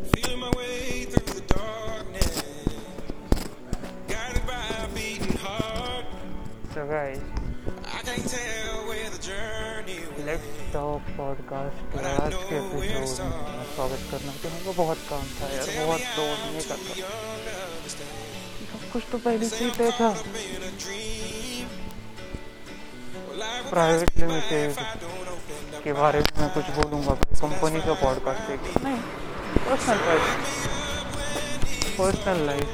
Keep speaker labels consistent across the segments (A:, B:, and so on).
A: So guys,
B: I can't tell where the journey
A: talk podcast के आज के episode में स्वागत करना चाहूँगा। बहुत काम था यार बहुत का था सब कुछ तो पहले से ही तय था प्राइवेट लिमिटेड के बारे में मैं कुछ बोलूँगा कंपनी का पॉडकास्ट है नहीं पर्सनल लाइफ। पर्सनल लाइफ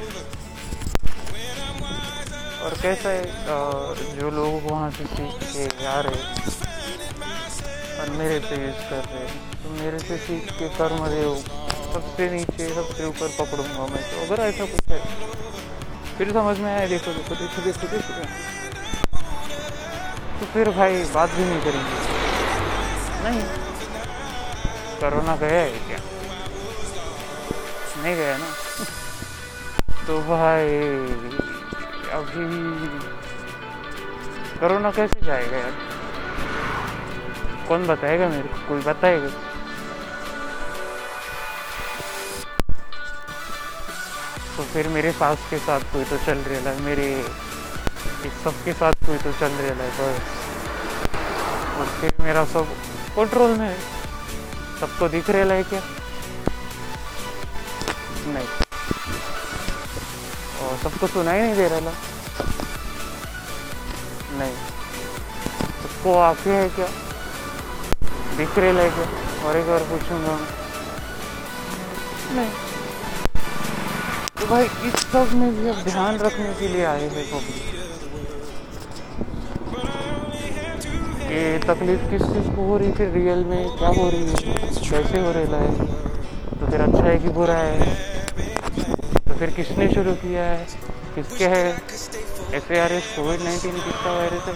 A: और कैसा है जो लोग वहाँ से सीख के आ रहे और मेरे पे यूज़ कर रहे तो मेरे से सीख के कर्म देव सबसे नीचे, सबसे ऊपर पकड़ूँगा मैं। तो अगर ऐसा कुछ है, फिर समझ में आया, देखो देखो देखो देखो देखो। तो फिर भाई, बात भी नहीं करेंगे। नहीं। कोरोना गया है क्या? नहीं गया ना? तो भाई, अभी कोरोना कैसे जाएगा यार? कौन बताएगा मेरे को? कोई बताएगा? तो फिर मेरे सास के साथ कोई तो चल रहा है मेरे इस सब के साथ कोई तो चल रहा है बस। और फिर मेरा सब कंट्रोल में है। सबको दिख रहा है क्या? नहीं। और सबको सुनाई नहीं दे रहा नहीं। सबको आँखें है क्या? दिख रहे है। क्या और एक बार पूछूँगा नहीं। तो भाई इस सब में भी अब ध्यान रखने के लिए आए हैं पब्लिक कि तकलीफ़ किस चीज़ को हो रही है रियल में? क्या हो रही है? कैसे हो रहा है तो फिर अच्छा है कि बुरा है? तो फिर किसने शुरू किया है? किसके है? F A R S Covid nineteen किसका वायरस है?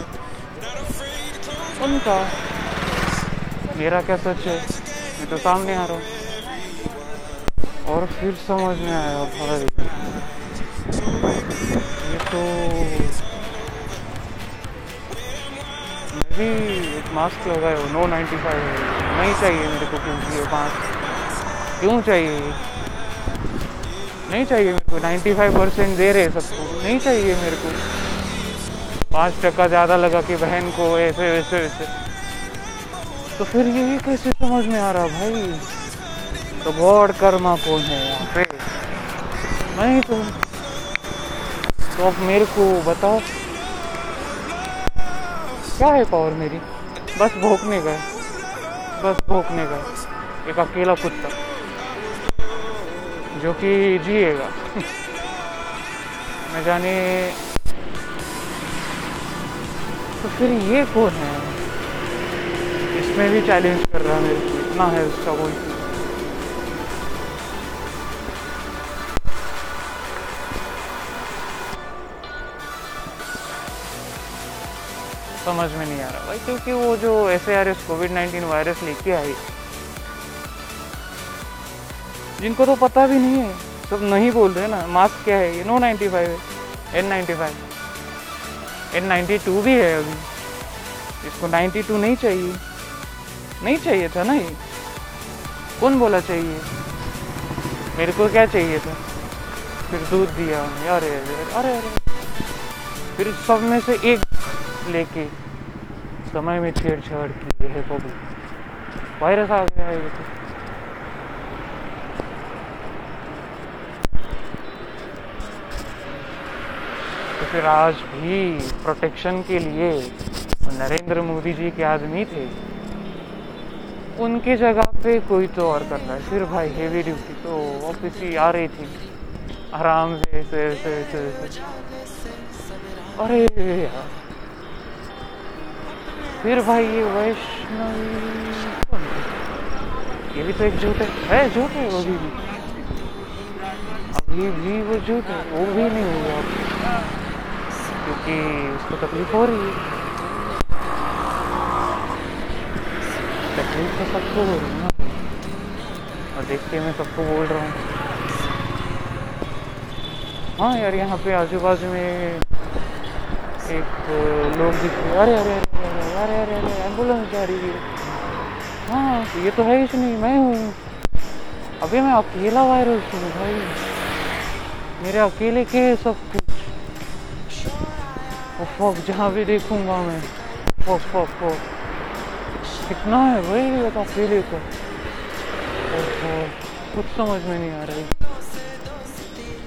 A: उनका। मेरा क्या सच है? मैं तो सामने आ रहा हूँ। और फिर समझ में आया भाई ये तो मैं भी एक मास्क लगाए हो। नो नाइन्टी फाइव नहीं चाहिए मेरे को क्योंकि ये मास्क क्यों चाहिए? नहीं चाहिए मेरे को नाइन्टी फाइव परसेंट दे रहे सबको। नहीं चाहिए मेरे को। पाँच टका ज़्यादा लगा कि बहन को, ऐसे, वैसे वैसे। तो फिर ये कैसे समझ में आ रहा भाई? तो गॉड कर्मा कौन है यहाँ पे। मैं ही तो तो अब मेरे को बताओ। क्या है पावर मेरी? बस भोंकने का है। बस भोंकने का है। एक अकेला कुत्ता। जो कि जिएगा। न जाने तो फिर ये कौन है? इसमें भी चैलेंज कर रहा है मेरे को, इतना है उसका कोई। समझ में नहीं आ रहा भाई, क्योंकि वो जो A R S Covid nineteen virus लेके आई जिनको तो पता भी नहीं है। सब नहीं बोल रहे ना। मास्क क्या है? ये नो नाइन्टी फाइव है। N ninety five N ninety two भी है अभी। इसको नाइन्टी टू नहीं चाहिए। नहीं चाहिए था ना ये? कौन बोला चाहिए? मेरे को क्या चाहिए था? फिर दूध दिया उन्हें अरे अरे अरे अरे। फिर सब में से एक लेके समय में छेड़छाड़ की है पब्लिक। वायरस आ गया है ये तो। फिर आज भी प्रोटेक्शन के लिए नरेंद्र मोदी जी के आदमी थे। उनकी जगह पे कोई तो और कर रहा है। फिर भाई हेवी ड्यूटी तो ऑफ़िस ही आ रही थी। आराम से ऐसे ऐसे ऐसे अरे यार। फिर भाई ये वैष्णवी ये भी तो एक झूठ है। है झूठ है वो भी। अभी भी वो झूठ है। वो भी नहीं हुआ। क्योंकि उसको तकलीफ़ हो रही है। तकलीफ़ तो सबको हो रही है ना। और देख के मैं सबको बोल रहा हूँ। हाँ यार, यहाँ पे आजू बाजू में एक लोग दिख रहे अरे अरे अरे अरे अरे अरे एंबुलेंस जा रही है। हाँ ये तो है ही नहीं मैं हूँ। अभी मैं अकेला वायरस हूँ भाई। मेरे अकेले के सब कुछ फक जहाँ भी देखूँगा मैं फक फक फक कितना है भाई ये तो अकेले का कुछ समझ में नहीं आ रही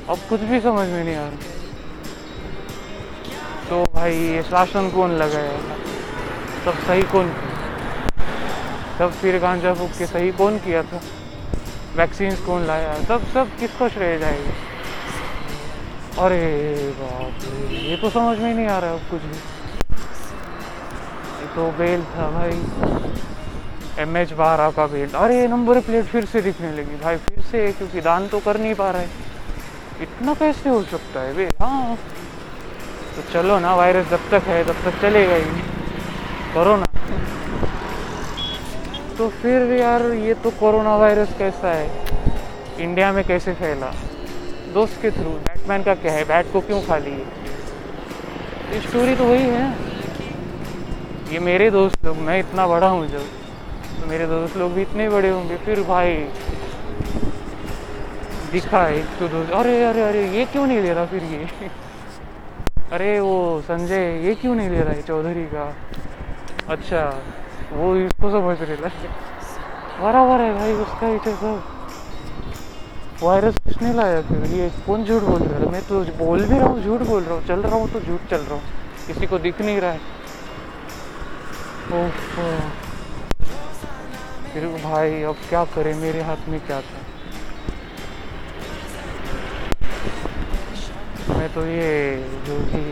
A: अब कुछ भी समझ में नहीं आ रहा तो भाई ये शासन कौन लगाया सब सही कौन सब फिर गांजा फूक के सही कौन किया था वैक्सीन कौन लाया सब सब किसको श्रेय जाएगा अरे बाप रे, ये तो समझ में नहीं आ रहा अब कुछ भी। ये तो बेल था भाई। एम एच बारह का बेल। अरे नंबर प्लेट फिर से दिखने लगी भाई, फिर से, क्योंकि दान तो कर नहीं पा रहा है। इतना कैसे हो सकता है बे हाँ। तो चलो ना, वायरस जब तक है, तब तक चलेगा ही। करो ना। तो फिर यार, ये तो कोरोना वायरस कैसा है? इंडिया में कैसे फैला? दोस्त के थ्रू। बैटमैन का क्या है? बैट को क्यों खा लिए स्टोरी तो वही है। ये मेरे दोस्त लोग, मैं इतना बड़ा हूँ जब तो मेरे दोस्त लोग भी इतने बड़े होंगे, फिर भाई दिखा एक तो दोस्त, अरे अरे अरे, ये क्यों नहीं ले रहा फिर ये? अरे वो संजय, ये क्यों नहीं ले रहा है चौधरी का? अच्छा वो इसको समझ रहे बराबर है भाई, उसका ही तो सब। वायरस किसने लाया? फिर ये कौन झूठ बोल रहा है? मैं तो बोल भी रहा हूँ, झूठ बोल रहा हूँ, चल रहा हूँ तो झूठ चल रहा हूँ। किसी को दिख नहीं रहा है। ओह। फिर भाई, अब क्या करें? मेरे हाथ में क्या था? मैं तो ये, जो भी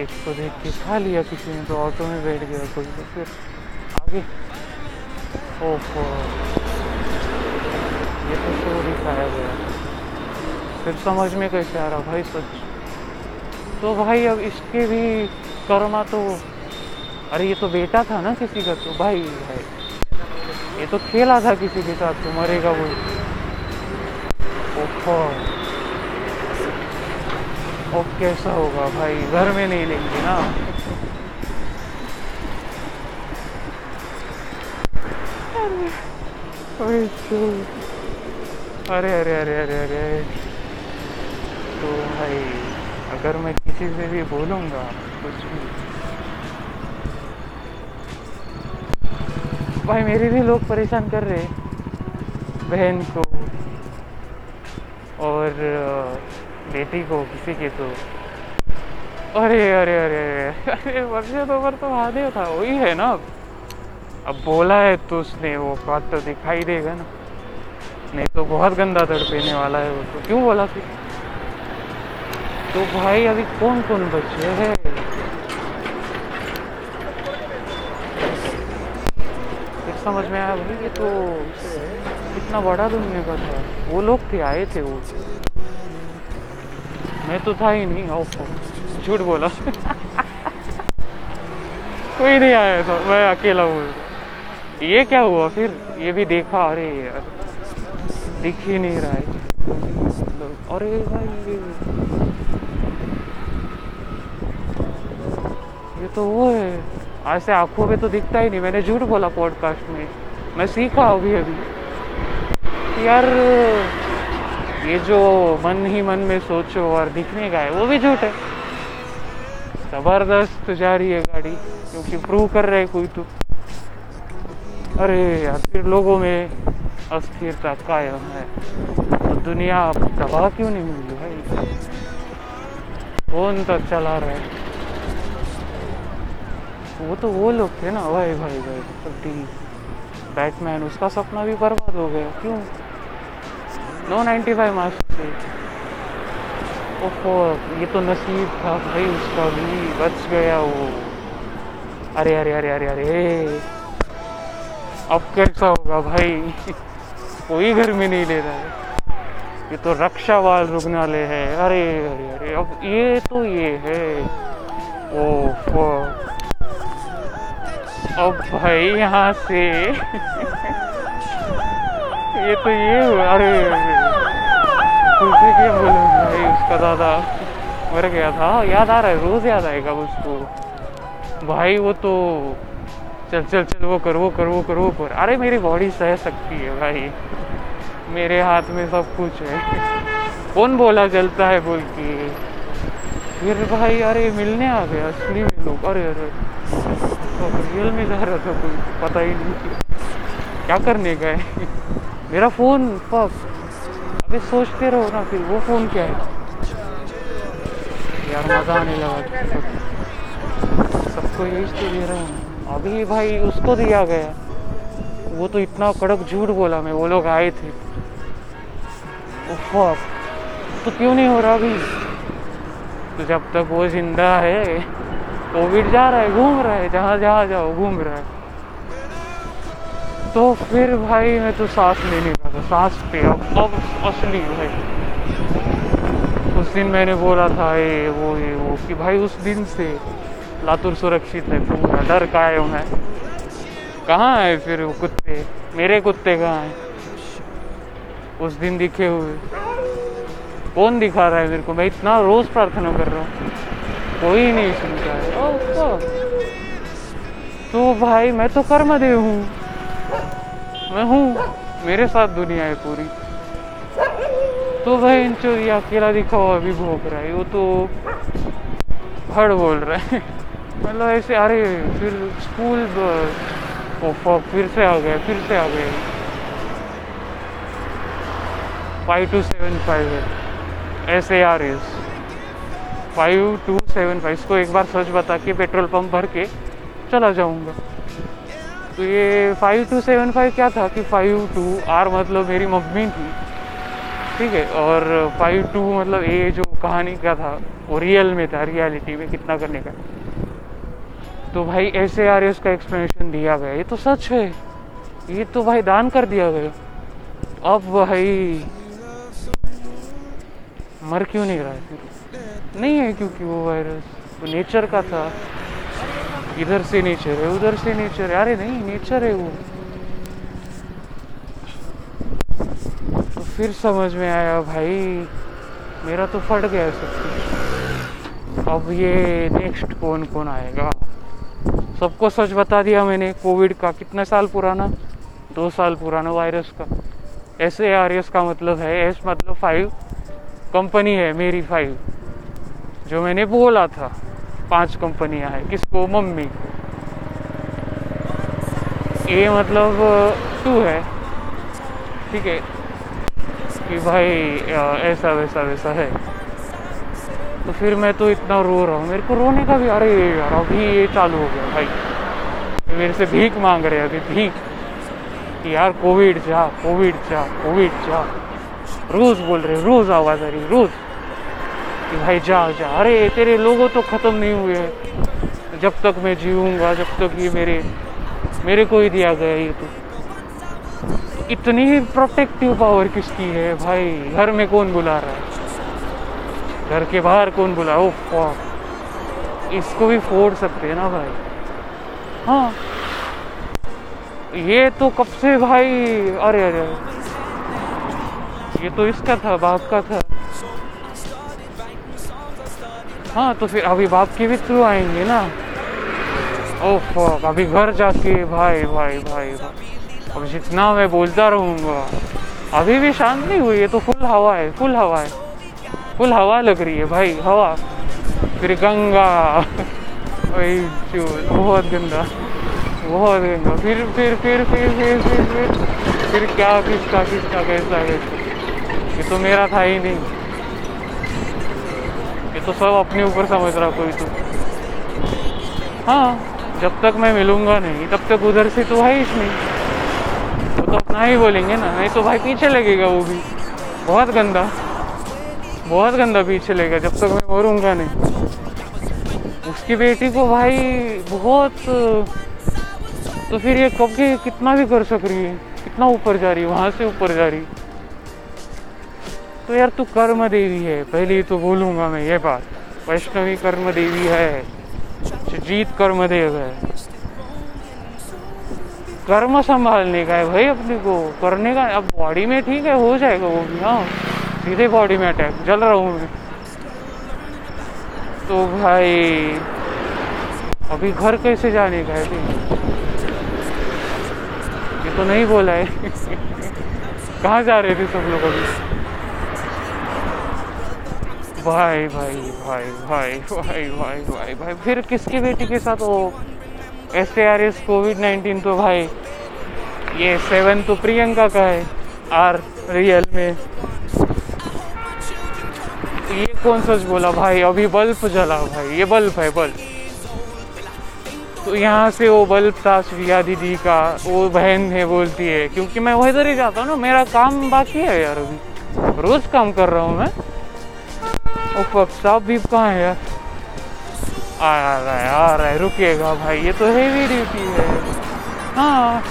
A: एक को देख के खा लिया किसी ने तो ऑटो में बैठ गया कोई तो फिर आगे। ओहो। ये तो शो दिखाया गया फिर समझ में कैसे आ रहा भाई सच? तो भाई अब इसके भी कर्मा तो अरे ये तो बेटा था ना किसी का तो भाई भाई। ये तो खेला था किसी के साथ तो मरेगा वो। ओहो। ओ कैसा होगा भाई? घर में नहीं लेंगे ना। अरे। अरे अरे अरे अरे अरे। तो भाई, अगर मैं किसी से भी बोलूँगा, कुछ भी। भाई, मेरे भी लोग परेशान कर रहे बहन को और बेटी को, किसी के तो। अरे अरे अरे अरे अरे वर्षे तो पर तो महादेव था, वही है ना। अब बोला है तो उसने, वो बात तो दिखाई देगा ना। नहीं तो बहुत गंदा तड़पेने वाला है वो तो। क्यों बोला फिर? तो भाई अभी कौन कौन बचे हैं समझ में आया भाई ये तो कितना बड़ा दुनिया का था। वो लोग थे आए थे वो। मैं तो था ही नहीं ओहो झूठ बोला। कोई नहीं आया था, मैं अकेला हूँ। ये क्या हुआ फिर? ये भी देखा, अरे यार। दिख ही नहीं रहा है। अरे भाई, ये ये तो वो है। ऐसे आँखों में तो दिखता ही नहीं। मैंने झूठ बोला पॉडकास्ट में। मैं सीखा अभी अभी। यार, ये जो मन ही मन में सोचो और दिखने का है, वो भी झूठ है। ज़बरदस्त जा रही है गाड़ी, क्योंकि प्रूव कर रहे कोई तो। अरे यार, फिर लोगों में अस्थिरता कायम है। तो दुनिया अब तबाह क्यों नहीं मिली भाई? कौन तक चला रहा। है वो तो वो लोग थे ना भाई भाई भाई कबड्डी बैटमैन, उसका सपना भी बर्बाद हो गया। क्यों? नो नाइन्टी फाइव मार्क्स से ओहो, ये तो नसीब था भाई, उसका भी बच गया वो। अरे अरे अरे अरे अरे। अब कैसा होगा भाई? कोई घर में नहीं ले रहा है। ये तो रक्षावाल रुग्णालय है। अरे अरे अरे, अब ये तो ये है। ओह अब भाई यहाँ से ये तो ये हुआ। अरे तुलसी क्या बोलूँ भाई, उसका दादा। मर गया था। याद आ रहा है, रोज याद आएगा उसको। भाई वो तो चल चल चल, वो कर वो कर वो कर वो कर। अरे, मेरी बॉडी सह सकती है भाई। मेरे हाथ में सब कुछ है। कौन बोला चलता है बोल के? फिर भाई, अरे, मिलने आ गया असली में लोग। अरे अरे तो रियल में जा रहा था कोई, पता ही नहीं क्या करने है। मेरा फ़ोन फक अबे सोचते रहो ना फिर, वो फ़ोन क्या है? यार, मज़ा आने लगा। सब- सबको यही तो दे रहा हूँ। अभी भाई उसको दिया गया। वो तो इतना कड़क झूठ बोला मैं, वो लोग आए थे। तो क्यों नहीं हो रहा अभी? तो जब तक वो ज़िंदा है, कोविड जा रहा है, घूम रहा है, जहाँ जहाँ जाओ, घूम रहा है। तो फिर भाई मैं तो सांस ले नहीं रहा था सांस पे अब अब असली भाई। उस दिन मैंने बोला था ये वो ये, वो, कि भाई उस दिन से लातूर सुरक्षित है पूरा डर कायम है कहाँ है फिर वो कुत्ते? मेरे कुत्ते कहाँ हैं? उस दिन दिखे हुए। कौन दिखा रहा है मेरे को? मैं इतना रोज प्रार्थना कर रहा हूँ। कोई नहीं सुनता है। ओ। तो भाई, मैं तो कर्मदेव हूँ। मैं हूँ। मेरे साथ दुनिया है पूरी। तो भाई, इन चोरी, अकेला दिखा अभी भोग रहा है। वो तो हड़ बोल रहा है। मतलब ऐसे अरे फिर स्कूल फिर से आ गए, फिर से आ गए। फाइव टू सेवन फाइव है। S A R S five two seven five इसको एक बार सर्च बता के पेट्रोल पंप भर के चला जाऊँगा। तो ये फाइव टू सेवन फाइव क्या था कि फाइव टू आर मतलब मेरी मम्मी थी। ठीक है, और फाइव टू मतलब ये जो कहानी का था, वो रियल में था रियलिटी में कितना करने का। तो भाई ऐसे आर एस का एक्सप्लेनेशन दिया गया। ये तो सच है। ये तो भाई दान कर दिया गया। अब भाई मर क्यों नहीं रहा है फिर? नहीं है क्योंकि वो वायरस तो नेचर का था। इधर से नेचर है, उधर से नेचर है। अरे नहीं नेचर है वो। तो फिर समझ में आया भाई, मेरा तो फट गया सब कुछ। अब ये नेक्स्ट कौन कौन आएगा? सबको सच बता दिया मैंने, कोविड का कितने साल पुराना? दो साल पुराना वायरस का। एस ए आर एस का मतलब है एस मतलब फाइव कंपनी है मेरी फाइव जो मैंने बोला था, पाँच कंपनियाँ हैं, किसको? मम्मी। ए मतलब टू है। ठीक है? कि भाई ऐसा वैसा वैसा है। तो फिर मैं तो इतना रो रहा हूँ। मेरे को रोने का भी अरे यार अभी ये चालू हो गया भाई। मेरे से भीख मांग रहे अभी, भीख। कि यार, कोविड जा कोविड जा कोविड जा। रोज बोल रहे रोज आवाज़ आ रही रोज। कि भाई जा जा। अरे, तेरे लोगों तो खत्म नहीं हुए हैं। जब तक मैं जीऊँगा, जब तक ये मेरे मेरे को ही दिया गया ये तो। इतनी प्रोटेक्टिव पावर किसकी है भाई? घर में कौन बुला रहा है? घर के बाहर कौन बुला। इसको भी फोड़ सकते हैं ना भाई। हाँ। ये तो कब से भाई? अरे अरे ये तो इसका था बाप का था। हाँ तो फिर अभी बाप के भी थ्रू आएँगे ना। ओ fuck, अभी घर जाके भाई भाई भाई भाई। अब जितना मैं बोलता रहूँगा। अभी भी शांत नहीं हुई है तो फुल हवा है फुल हवा है। फुल हवा लग रही है भाई, हवा। फिर गंगा, वही जो बहुत गंदा बहुत गंदा। फिर फिर फिर फिर फिर फिर फिर फिर क्या किसका किसका, कैसा कैसा? ये तो मेरा था ही नहीं। ये तो सब अपने ऊपर समझ रहा कोई तो। हाँ जब तक मैं मिलूँगा नहीं, तब तक उधर से तो है नहीं। वो तो अपना ही बोलेंगे ना, नहीं तो भाई पीछे लगेगा वो भी। बहुत गंदा। बहुत गंदा पीछे लगेगा जब तक मैं मरूँगा नहीं। उसकी बेटी को भाई बहुत तो फिर ये कब के, कितना भी कर सक रही है, कितना ऊपर जा रही है, वहाँ से ऊपर जा रही। तो यार तू कर्म देवी है, पहले ही तो बोलूँगा मैं ये बात। वैष्णवी कर्म देवी है जीत कर्म देव है। कर्म संभालने का है भाई अपने को, करने का, अब बॉडी में ठीक है, हो जाएगा वो भी हाँ। सीधे बॉडी में अटैक जल रहा हूँ मैं। तो भाई, अभी घर कैसे जाने का है ये तो नहीं बोला है। कहाँ जा रहे थे सब लोग अभी? भाई भाई भाई भाई भाई भाई भाई भाई, फिर किसकी बेटी के साथ? वो S R S Covid nineteen तो भाई, ये सेवन तो प्रियंका का है आर रियल में। कौन सच बोला? भाई, अभी बल्ब जला भाई, ये बल्ब है, बल्ब। तो यहाँ से वो बल्ब था श्रिया दीदी का, वो बहन है, बोलती है, क्योंकि मैं वही इधर ही जाता हूँ ना, मेरा काम बाकी है यार अभी। रोज काम कर रहा हूँ मैं। ओ साहब भी कहाँ है यार? आ रहा है आ रहा है रुकेगा भाई, ये तो हेवी ड्यूटी है। हाँ।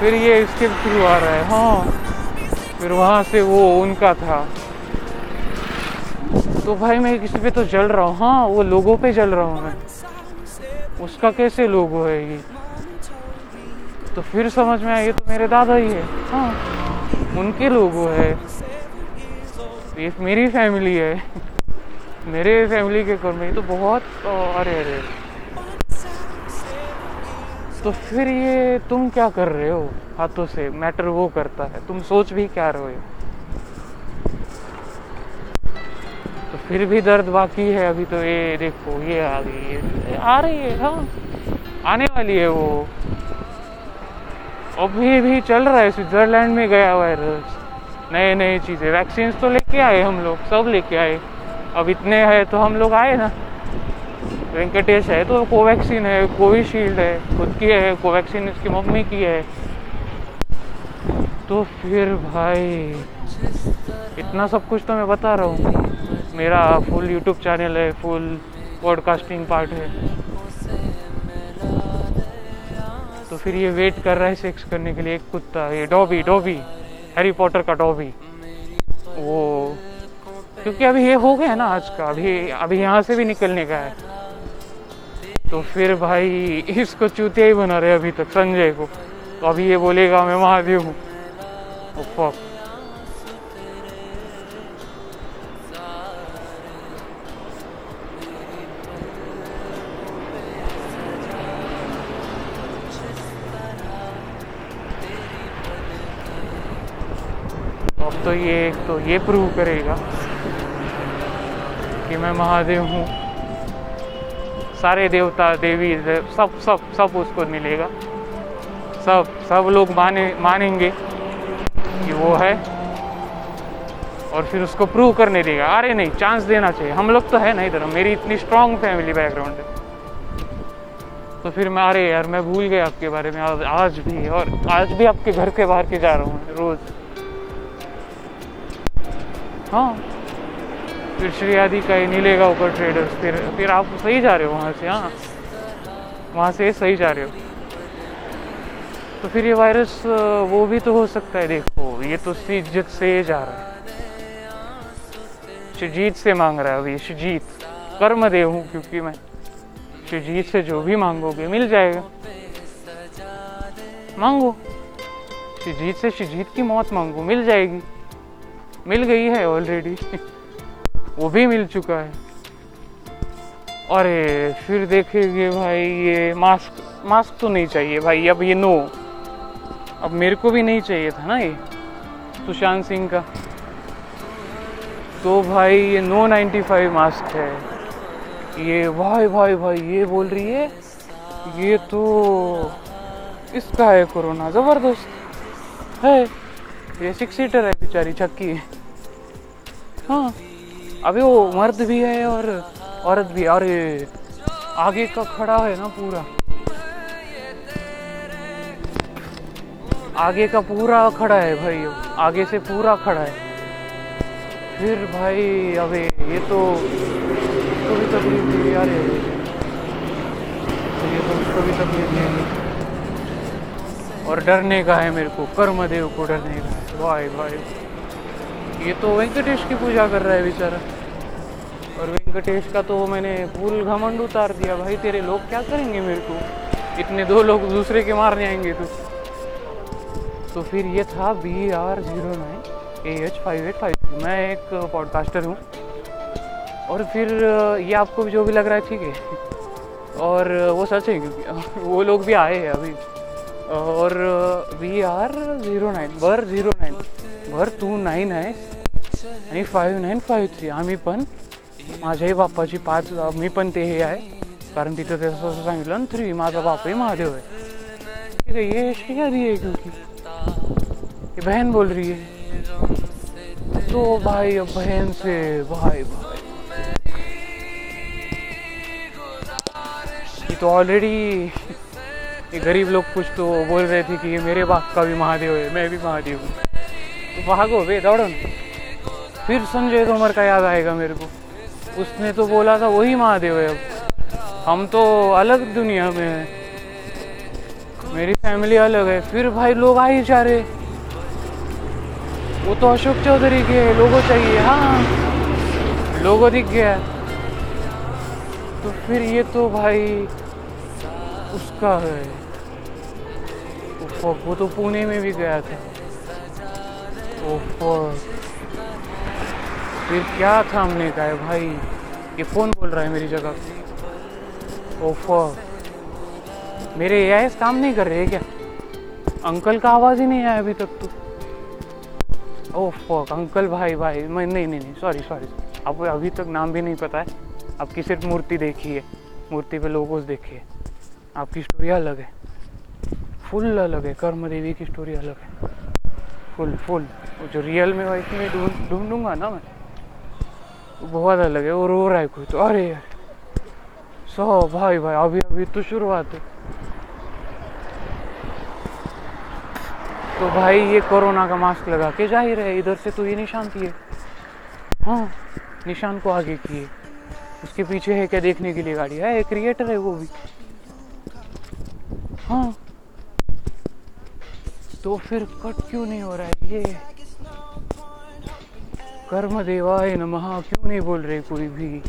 A: फिर ये इसके थ्रू आ रहा है हाँ। फिर वहाँ से वो, उनका था। तो भाई मैं किसी पे तो जल रहा हूँ। हाँ वो लोगों पे जल रहा हूँ मैं। उसका कैसे लोगो है ये तो फिर समझ में आया, ये तो मेरे दादा ही है। हाँ उनके लोगो है। ये मेरी फैमिली है। मेरे फैमिली के घर में तो बहुत अरे अरे तो फिर ये तुम क्या कर रहे हो? हाथों से मैटर वो करता है। तुम सोच भी क्या रहे हो? फिर भी दर्द बाकी है, अभी तो ये देखो, ये आ गई है आ रही है हाँ आने वाली है वो। अभी भी चल रहा है, स्विट्जरलैंड में गया वायरस नए नए चीज़ें वैक्सीन तो लेके आए हम लोग, सब लेके आए। अब इतने हैं तो हम लोग आए ना। वेंकटेश है तो कोवैक्सीन है, कोविशील्ड है, खुद की है, कोवैक्सीन इसकी मम्मी की है। तो फिर भाई, इतना सब कुछ तो मैं बता रहा हूँ। मेरा फुल यूट्यूब चैनल है फुल पॉडकास्टिंग पार्ट है। तो फिर ये वेट कर रहा है सेक्स करने के लिए एक कुत्ता ये डॉबी डॉबी हैरी पॉटर का डॉबी। वो क्योंकि अभी ये हो गया ना आज का अभी अभी यहाँ से भी निकलने का है। तो फिर भाई इसको चूतिया ही बना रहे अभी तक संजय को। तो अभी ये बोलेगा मैं महादेव हूँ। Oh, तो ये एक तो ये प्रूव करेगा कि मैं महादेव हूँ। सारे देवता, देवी सब सब सब उसको मिलेगा। सब सब लोग माने, मानेंगे कि वो है और फिर उसको प्रूव करने देगा। अरे नहीं चांस देना चाहिए। हम लोग तो है ना इधर। मेरी इतनी स्ट्रांग फैमिली बैकग्राउंड है। तो फिर मैं, अरे यार, मैं भूल गया आपके बारे में। आज भी और आज भी आपके घर के बाहर के जा रहा हूँ रोज़। हाँ। फिर श्री आदि का ही नीलेगा ऊपर ट्रेडर्स फिर फिर आप सही जा रहे हो वहाँ से हाँ। वहाँ से सही जा रहे हो। तो फिर ये वायरस वो भी तो हो सकता है, देखो, ये तो शिजीत से जा रहा है। शिजीत से मांग रहा है अभी शिजीत कर्म देव हूँ, क्योंकि मैं शिजीत से जो भी मांगोगे, मिल जाएगा। मांगो। शिजीत से शिजीत की मौत मांगो, मिल जाएगी। मिल गई है ऑलरेडी वो भी मिल चुका है। अरे, फिर देखेंगे भाई, ये मास्क मास्क तो नहीं चाहिए भाई, अब ये नो अब मेरे को भी नहीं चाहिए था ना ये, सुशांत सिंह का। तो भाई, ये नो 95 मास्क है। ये भाई भाई भाई, ये बोल रही है, ये तो इसका है कोरोना ज़बरदस्त। है। ये सिक्स सीटर है बेचारी चक्की हाँ अभी वो मर्द भी है और औरत भी और ये आगे का खड़ा है ना पूरा। आगे का पूरा खड़ा है भाई, आगे से पूरा खड़ा है। फिर भाई, अबे ये तो उसको भी तकलीफ़ दी यार। ये तो उसको भी तकलीफ़ देंगे और डरने का है मेरे को, कर्मदेव को डरने का है। भाई भाई ये तो वेंकटेश की पूजा कर रहा है बेचारा। और वेंकटेश का तो मैंने फूल घमंड उतार दिया, भाई तेरे लोग क्या करेंगे मेरे को? इतने दो लोग दूसरे के मारने आएँगे तो। तो फिर ये था B R zero nine A H five eight five मैं एक पॉडकास्टर हूँ। और फिर ये आपको जो भी लग रहा है, ठीक है। और वो सच है, क्योंकि वो लोग भी आए हैं अभी। और वी आर झिरो नाईन बर झिरो नाईन बर टू नाईन आहे आणि फाईव्ह नाईन फाईव्ह थ्री आम्ही पण माझ्याही बाप्पाची पाच, मी पण ते हे आहे. कारण तिथं ते असं सांगितलं. ना थ्री माझा बापही महादेव है ठीक है ये इसकी क्या दी है क्योंकि बहन बोल रही है तो भाई, अब बहन से भाई भाई. ये तो ऑलरेडी ये गरीब लोग कुछ तो बोल रहे थे कि ये मेरे बाप का भी महादेव है, मैं भी महादेव हूँ। तो भागो बे दौड़ो फिर संजय तोमर का याद आएगा मेरे को। उसने तो बोला था, वही महादेव है अब। हम तो अलग दुनिया में है। मेरी फैमिली अलग है। फिर भाई लोग आ ही जा रहे। वो तो अशोक चौधरी के लोगो चाहिए। हाँ लोगो दिख गया तो फिर ये तो भाई उसका है। वो वो तो पुणे में भी गया था। ओ fuck। फिर क्या थामने का है भाई, ये फ़ोन बोल रहा है मेरी जगह? ओ fuck। मेरे ए काम नहीं कर रहे क्या? अंकल का आवाज़ ही नहीं आया अभी तक तो। ओह अंकल भाई भाई, मैं, नहीं नहीं नहीं सॉरी सॉरी अब अभी तक नाम भी नहीं पता है। आपकी सिर्फ़ मूर्ति देखी है। मूर्ति पे लोगोस देखे है। आपकी स्टोरी अलग है। फुल अलग है। कर्म देवी की स्टोरी अलग है। फुल फुल जो रियल में वाइफ में ढूंढ ढूंढूँगा ना मैं, वो बहुत अलग है। वो रो रहा है कोई तो। अरे यार सो भाई भाई, अभी अभी तो शुरुआत है। तो भाई ये कोरोना का मास्क लगा के जा ही रहे इधर से तो ये निशान किए। हाँ निशान को आगे किए। उसके पीछे है क्या देखने के लिए गाड़ी? है, एक क्रिएटर है वो भी। हाँ। तो फिर कट क्यों नहीं हो रहा है? ये कर्म देवाय नमः, क्यों नहीं बोल रहे कोई भी?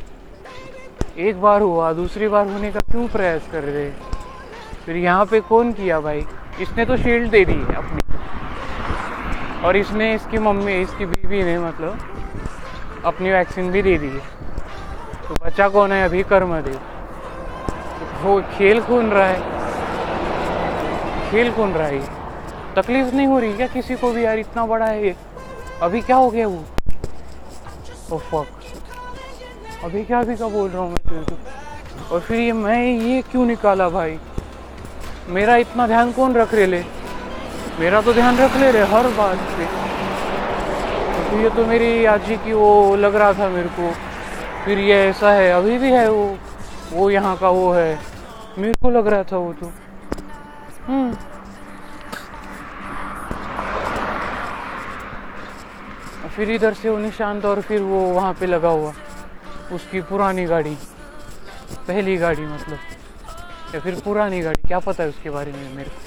A: एक बार हुआ, दूसरी बार होने का क्यों प्रयास कर रहे? फिर यहाँ पे कौन किया भाई? इसने तो शील्ड दे दी है अपनी। और इसने इसकी मम्मी, इसकी बीवी ने मतलब अपनी वैक्सीन भी दे दी है। तो बच्चा कौन है अभी कर्म दे वो खेल कौन रहा है? खेल कौन रहा है? तकलीफ़ नहीं हो रही क्या किसी को भी यार? इतना बड़ा है ये। अभी क्या हो गया वो? ओ फक अभी क्या अभी क्या बोल रहा हूँ मैं तेरे को? और फिर ये मैं ये क्यों निकाला भाई? मेरा इतना ध्यान कौन रख रहे ले? मेरा तो ध्यान रख ले रहे हर बात पे। तो ये तो मेरी आजी की वो लग रहा था मेरे को। फिर ये ऐसा है, अभी भी है वो? वो यहाँ का वो है। मेरे को लग रहा था वो तो। फिर इधर से वो निशांत और फिर वो वहाँ पे लगा हुआ। उसकी पुरानी गाड़ी। पहली गाड़ी मतलब। या फिर पुरानी गाड़ी। क्या पता है उसके बारे में मेरे को।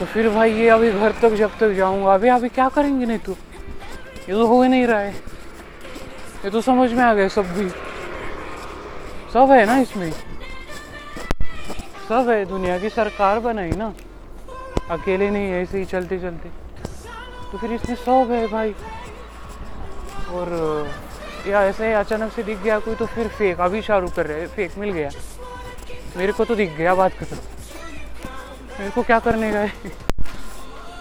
A: तो फिर भाई ये अभी घर तक जब तक जाऊँगा, अभी अभी क्या करेंगे नहीं तो? ये तो हो ही नहीं रहा है। ये तो समझ में आ गया सब भी। सब है ना इसमें? सब है, दुनिया की सरकार बनाई ना। अकेले नहीं ऐसे ही चलते चलते। तो फिर इसमें सब है भाई। और, या ऐसे ही अचानक से दिख गया कोई तो फिर फेक अभी शाहरुख कर रहे फेक मिल गया। मेरे को तो दिख गया बात खत्म। मेरे को क्या करने का है?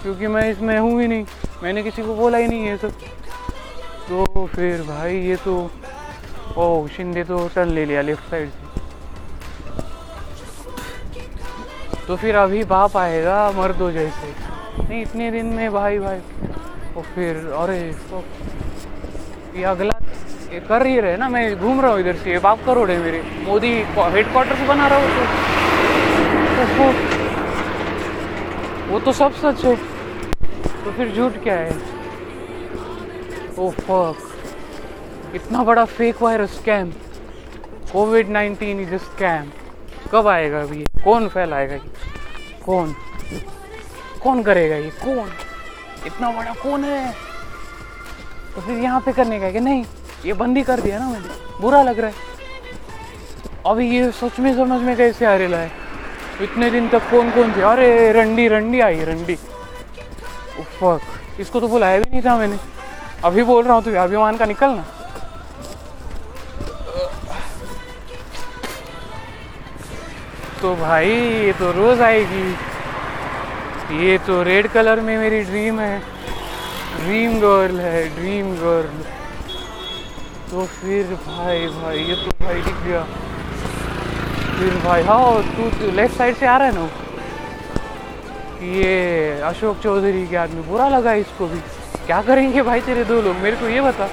A: क्योंकि मैं इसमें हूँ ही नहीं। मैंने किसी को बोला ही नहीं ये सब तो फिर भाई ये तो ओ, शिंदे तो टर्न ले लिया लेफ़्ट साइड तो फिर अभी बाप आएगा मर्दो जैसे। नहीं इतने दिन में भाई भाई। और फिर अरे तो ये अगला ये कर ही रहे ना मैं घूम रहा हूँ इधर से। ये बाप का रोड है मेरे। मोदी हेड क्वार्टर बना रहा हूँ तो, तो, तो वो तो सब सच है। तो फिर झूठ क्या है? ओ फक इतना बड़ा fake virus scam Covid nineteen is a scam कब आएगा अभी? कौन फैलाएगा ये कौन? कौन करेगा ये? कौन? इतना बड़ा कौन है? तो फिर यहाँ पे करने का है कि नहीं? ये बंद ही कर दिया ना मैंने। बुरा लग रहा है। अभी ये सच में समझ में कैसे आ रहा है? इतने दिन तक कौन कौन थे? अरे, रंडी रंडी आई, रंडी। फक। इसको तो बुलाया भी नहीं था मैंने। अभी बोल रहा हूँ तो अभिमान का निकलना तो भाई ये तो रोज आएगी। ये तो रेड कलर में मेरी ड्रीम है। ड्रीम गर्ल है ड्रीम गर्ल तो फिर भाई भाई ये तो भाई दिख गया। फिर भाई हाँ तू, तू लेफ़्ट साइड से आ रहा है ना? ये अशोक चौधरी के आदमी बुरा लगा इसको भी। क्या करेंगे भाई तेरे दो लोग? मेरे को ये बता।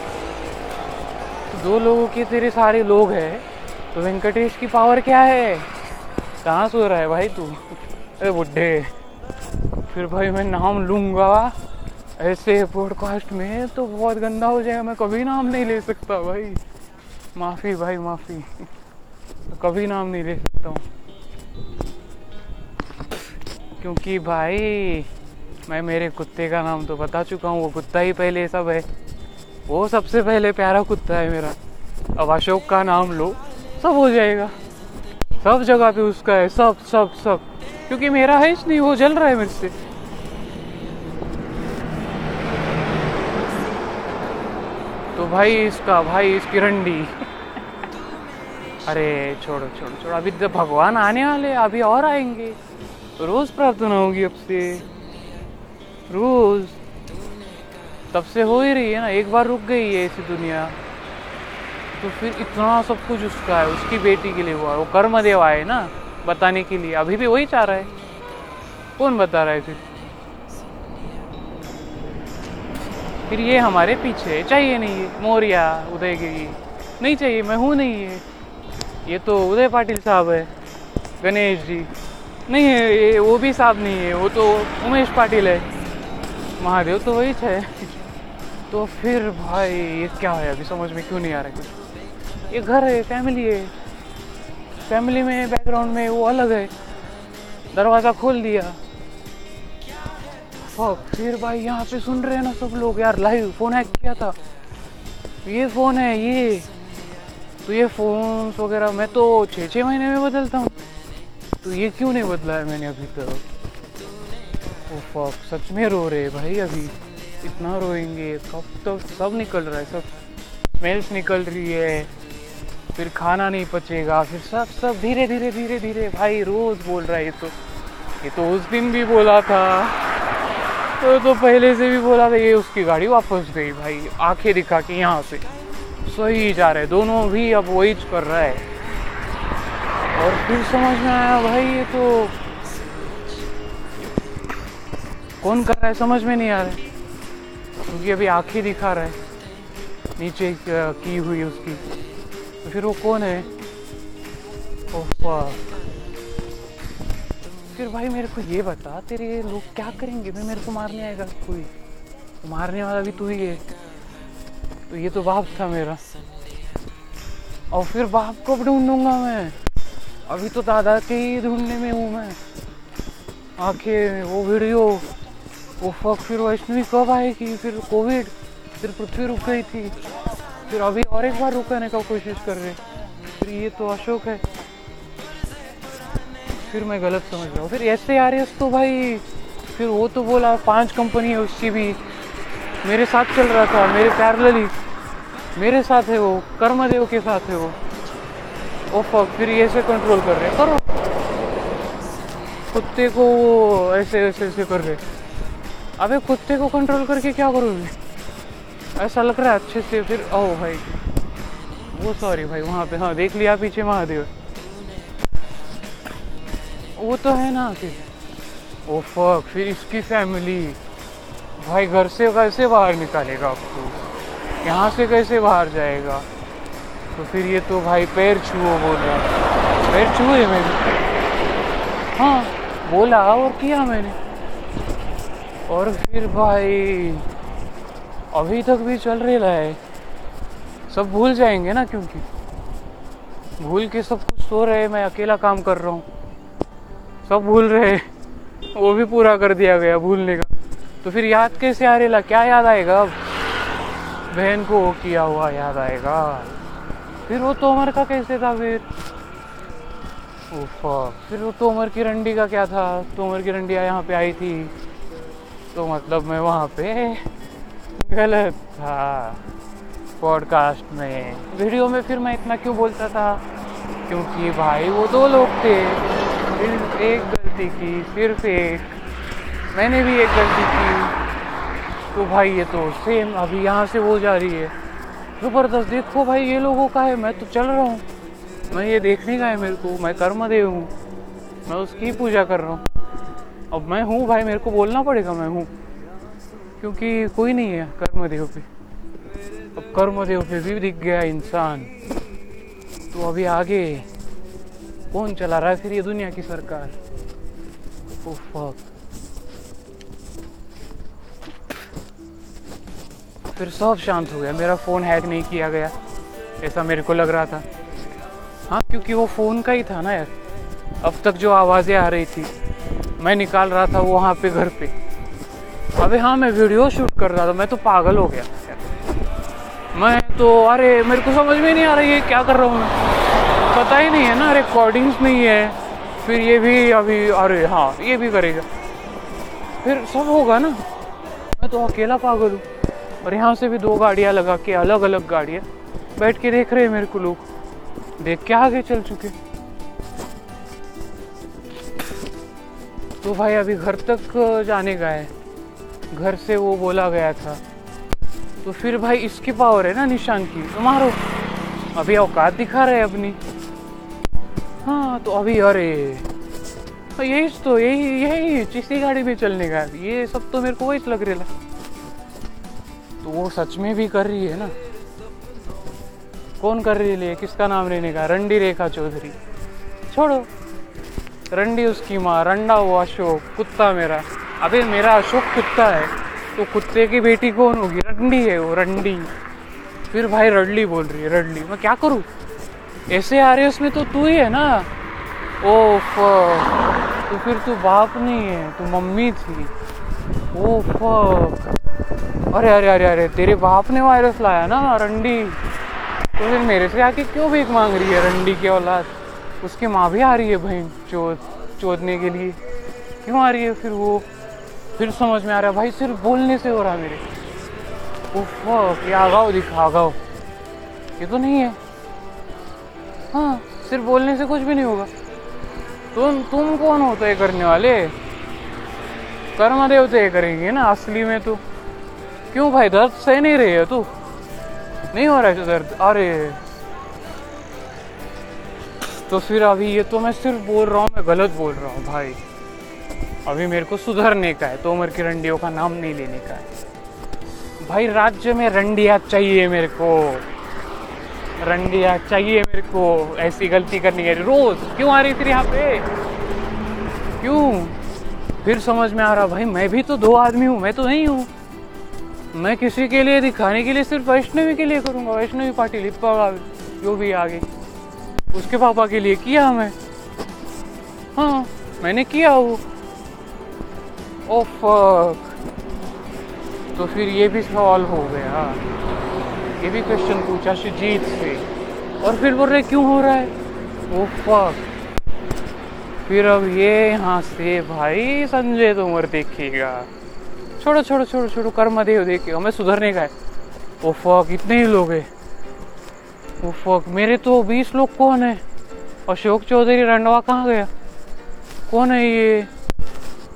A: दो लोगों के तेरे सारे लोग हैं तो वेंकटेश की पावर क्या है? कहाँ सो रहा है भाई तू? अरे बुढ़े। फिर भाई मैं नाम लूँगा। ऐसे पॉडकास्ट में तो बहुत गंदा हो जाएगा। मैं कभी नाम नहीं ले सकता भाई। माफ़ी भाई, माफ़ी। कभी नाम नहीं ले सकता हूँ। क्योंकि भाई, मैं मेरे कुत्ते का नाम तो बता चुका हूँ। वो कुत्ता ही पहले सब है। वो सबसे पहले प्यारा कुत्ता है मेरा। अब अशोक का नाम लो, सब हो जाएगा। सब जगह पे उसका है, सब सब सब। क्योंकि मेरा है नहीं वो जल रहा है मेरे से। तो भाई इसका, भाई इसकी रंडी। अरे, छोड़ो छोड़ो छोड़ो। अभी तो भगवान आने वाले अभी और आएँगे। रोज प्रार्थना होगी अब से। रोज। तब से हो ही रही है ना, एक बार रुक गई है ऐसी दुनिया। तो फिर इतना सब कुछ उसका है, उसकी बेटी के लिए हुआ, वो कर्म देव आए ना, बताने के लिए। अभी भी वही चाह रहा है। कौन बता रहा है फिर? फिर ये हमारे पीछे चाहिए नहीं ये मोरिया, उदयगिरी। नहीं चाहिए, मैं हूँ नहीं ये ये तो उदय पाटिल साहब है, गणेश जी। नहीं है, ये, वो भी साहब नहीं है, वो तो उमेश पाटिल है। महादेव तो वही है। तो फिर भाई, ये क्या है? अभी समझ में क्यों नहीं आ रहा कुछ? ये घर है फैमिली है। फैमिली में बैकग्राउंड में वो अलग है। दरवाज़ा खोल दिया। फिर भाई यहाँ पे सुन रहे हैं ना सब लोग, यार लाइव फ़ोन हैक किया था। ये फ़ोन है, ये। तो ये फ़ोन वगैरह, मैं तो छः छः महीने में बदलता हूँ। तो ये क्यों नहीं बदला है मैंने अभी तक? ओ फक सच में रो रहे भाई अभी। इतना रोएँगे, कब तो सब निकल रहा है, सब स्मेल्स निकल रही है। फिर खाना नहीं पचेगा, फिर सब सब धीरे धीरे धीरे धीरे। भाई, रोज बोल रहा है तो। ये तो उस दिन भी बोला था। तो तो पहले से भी बोला था, ये उसकी गाड़ी वापस गई भाई। आँखें दिखा के यहाँ से। सही जा रहे दोनों भी अब वही कर रहा है। और फिर समझ में आया भाई, ये तो कौन कर रहा है, समझ में नहीं आ रहा क्योंकि अभी आँखें दिखा रहा है, नीचे की हुई उसकी। फिर वो कौन है? ओह फिर भाई मेरे को ये बता, तेरे लोग क्या करेंगे? भाई मेरे को मारने आएगा कोई। मारने वाला भी तू ही है। तो ये तो बाप था मेरा। और फिर बाप को ढूंढूँगा मैं। अभी तो दादा के ही ढूँढने में हूँ मैं। आँखें वो वीडियो वो फक फिर वैष्णवी कब आएगी? फिर कोविड, फिर पृथ्वी रुक गई थी। फिर अभी और एक बार रुकाने का कोशिश कर रहे फिर ये तो अशोक है। फिर मैं गलत समझ रहा हूँ। फिर ऐसे आ रहे तो भाई, फिर वो तो बोला पाँच कंपनी है उसकी भी। मेरे साथ चल रहा था, मेरे पैरलली मेरे साथ है वो, कर्मदेव के साथ है वो। ओ फक फिर ये ऐसे कंट्रोल कर रहे करो। कुत्ते को वो ऐसे ऐसे ऐसे कर रहे अबे कुत्ते को कंट्रोल करके क्या करोगे? ऐसा लग रहा है अच्छे से फिर, ओ भाई। वो सॉरी भाई, वहाँ पे हाँ देख लिया पीछे महादेव। वो तो है ना फिर ओ फक फिर इसकी फैमिली भाई, घर से कैसे बाहर निकालेगा आपको यहाँ से कैसे बाहर जाएगा? तो फिर ये तो भाई पैर छुओ बोल रहा पैर छुए मैंने हाँ बोला और किया मैंने। और फिर भाई अभी तक भी चल रहा है। सब भूल जाएँगे ना क्योंकि? भूल के सब कुछ सो रहे मैं अकेला काम कर रहा हूँ। सब भूल रहे वो भी पूरा कर दिया गया भूलने का। तो फिर याद कैसे आ रहा क्या याद आएगा अब? बहन को वो किया हुआ याद आएगा। फिर वो तोमर का कैसे था फिर? फिर वो तोमर की रंडी का क्या था? तोमर की रंडिया यहाँ पे आई थी। तो मतलब मैं वहाँ पे गलत था पॉडकास्ट में। वीडियो में फिर मैं इतना क्यों बोलता था? क्योंकि भाई, वो दो लोग थे। एक गलती की, सिर्फ़ एक। मैंने भी एक गलती की। तो भाई, ये तो सेम अभी यहाँ से वो जा रही है। ज़बरदस्त, देखो भाई, ये लोगों का है। मैं तो चल रहा हूँ। मैं ये देखने का है मेरे को। मैं कर्म देव हूँ। मैं उसकी पूजा कर रहा हूँ। अब मैं हूँ भाई, मेरे को बोलना पड़ेगा मैं हूँ। क्योंकि कोई नहीं है कर्मदेव पे अब कर्मदेव पे भी दिख गया इंसान। तो अभी आगे कौन चला रहा है फिर ये दुनिया की सरकार? फक फिर सब शांत हो गया। मेरा फ़ोन हैक नहीं किया गया। ऐसा मेरे को लग रहा था। हाँ क्योंकि वो फ़ोन का ही था ना यार। अब तक जो आवाज़ें आ रही थी, मैं निकाल रहा था वहाँ पे घर पे। अबे हाँ मैं वीडियो शूट कर रहा था, मैं तो पागल हो गया। मैं तो अरे, मेरे को समझ में नहीं आ रही है क्या कर रहा हूँ मैं। पता ही नहीं है ना रिकॉर्डिंग्स नहीं है फिर ये भी अभी, अरे हाँ ये भी करेगा। फिर सब होगा ना। मैं तो अकेला पागल हूँ। और यहाँ से भी दो गाड़ियाँ लगा के अलग अलग गाड़ियाँ। बैठ के देख रहे हैं मेरे को लोग। देख के आगे चल चुके। तो भाई, अभी घर तक जाने का है। घर से वो बोला गया था। तो फिर भाई इसकी पावर है ना निशान की। तो मारो। अभी औकात दिखा रहे अपनी। हाँ तो अभी अरे। तो यही तो यही यही इसी गाड़ी में चलने का ये सब तो मेरे को वही लग रहा तो वो सच में भी कर रही है ना? कौन कर रही है किसका नाम लेने का? रंडी रेखा चौधरी। छोड़ो। रंडी उसकी माँ, रंडा वो अशोक, कुत्ता मेरा। अबे मेरा अशोक कुत्ता है तो कुत्ते की बेटी कौन होगी? रंडी है वो, रंडी। फिर भाई रडली बोल रही है, रडली। मैं क्या करूँ? ऐसे आ रहे उसमें तो तू ही है ना? ओ तो फिर तू बाप नहीं है, तू मम्मी थी। ओ अरे अरे अरे अरे, तेरे बाप ने वायरस लाया ना, रंडी। तो फिर मेरे से आके क्यों भीख मांग रही है, रंडी की औलाद? उसकी माँ भी आ रही है बहन, चोद, चोदने के लिए। क्यों आ रही है फिर वो? फिर समझ में आ रहा है, भाई सिर्फ़ बोलने से हो रहा है मेरे। उफ ये आगाओ दिखा आगाओ ये तो नहीं है। हाँ सिर्फ़ बोलने से कुछ भी नहीं होगा। तुम तुम कौन हो तय करने वाले? कर्म तय करेंगे ना, असली में तो। क्यों भाई, दर्द सह नहीं रही है तू? नहीं हो रहा है दर्द? अरे। तो फिर अभी ये तो मैं सिर्फ़ बोल रहा हूँ, मैं गलत बोल रहा हूँ, भाई। अभी मेरे को सुधरने का है तोमर की रंडियों का नाम नहीं लेने का है। भाई, राज्य में रंडिया चाहिए मेरे को। रंडिया चाहिए मेरे को, ऐसी गलती करनी है। रोज, क्यों आ रही थी यहाँ पे? क्यों? फिर समझ में आ रहा, भाई, मैं भी तो दो आदमी हूँ, मैं तो नहीं हूँ। मैं किसी के लिए दिखाने के लिए सिर्फ़ वैष्णवी के लिए करूँगा, वैष्णवी पाटिल लिप्पा जो भी आगे। उसके पापा के लिए किया मैं। हाँ मैंने किया वो। ओ फक तो फिर ये भी सवाल हो गया। ये भी क्वेश्चन पूछा सुजीत से। और फिर बोल रहे, क्यों हो रहा है? ओ फक फिर अब ये यहाँ से, भाई, संजय तोमर देखेगा छोड़ो छोड़ो छोड़ो छोड़ो, कर्म देव देखेगा मैं सुधरने का है। ओ फक इतने ही लोग हैं। ओ फक मेरे तो बीस लोग कौन है? अशोक चौधरी, रंडवा कहाँ गया? कौन है ये?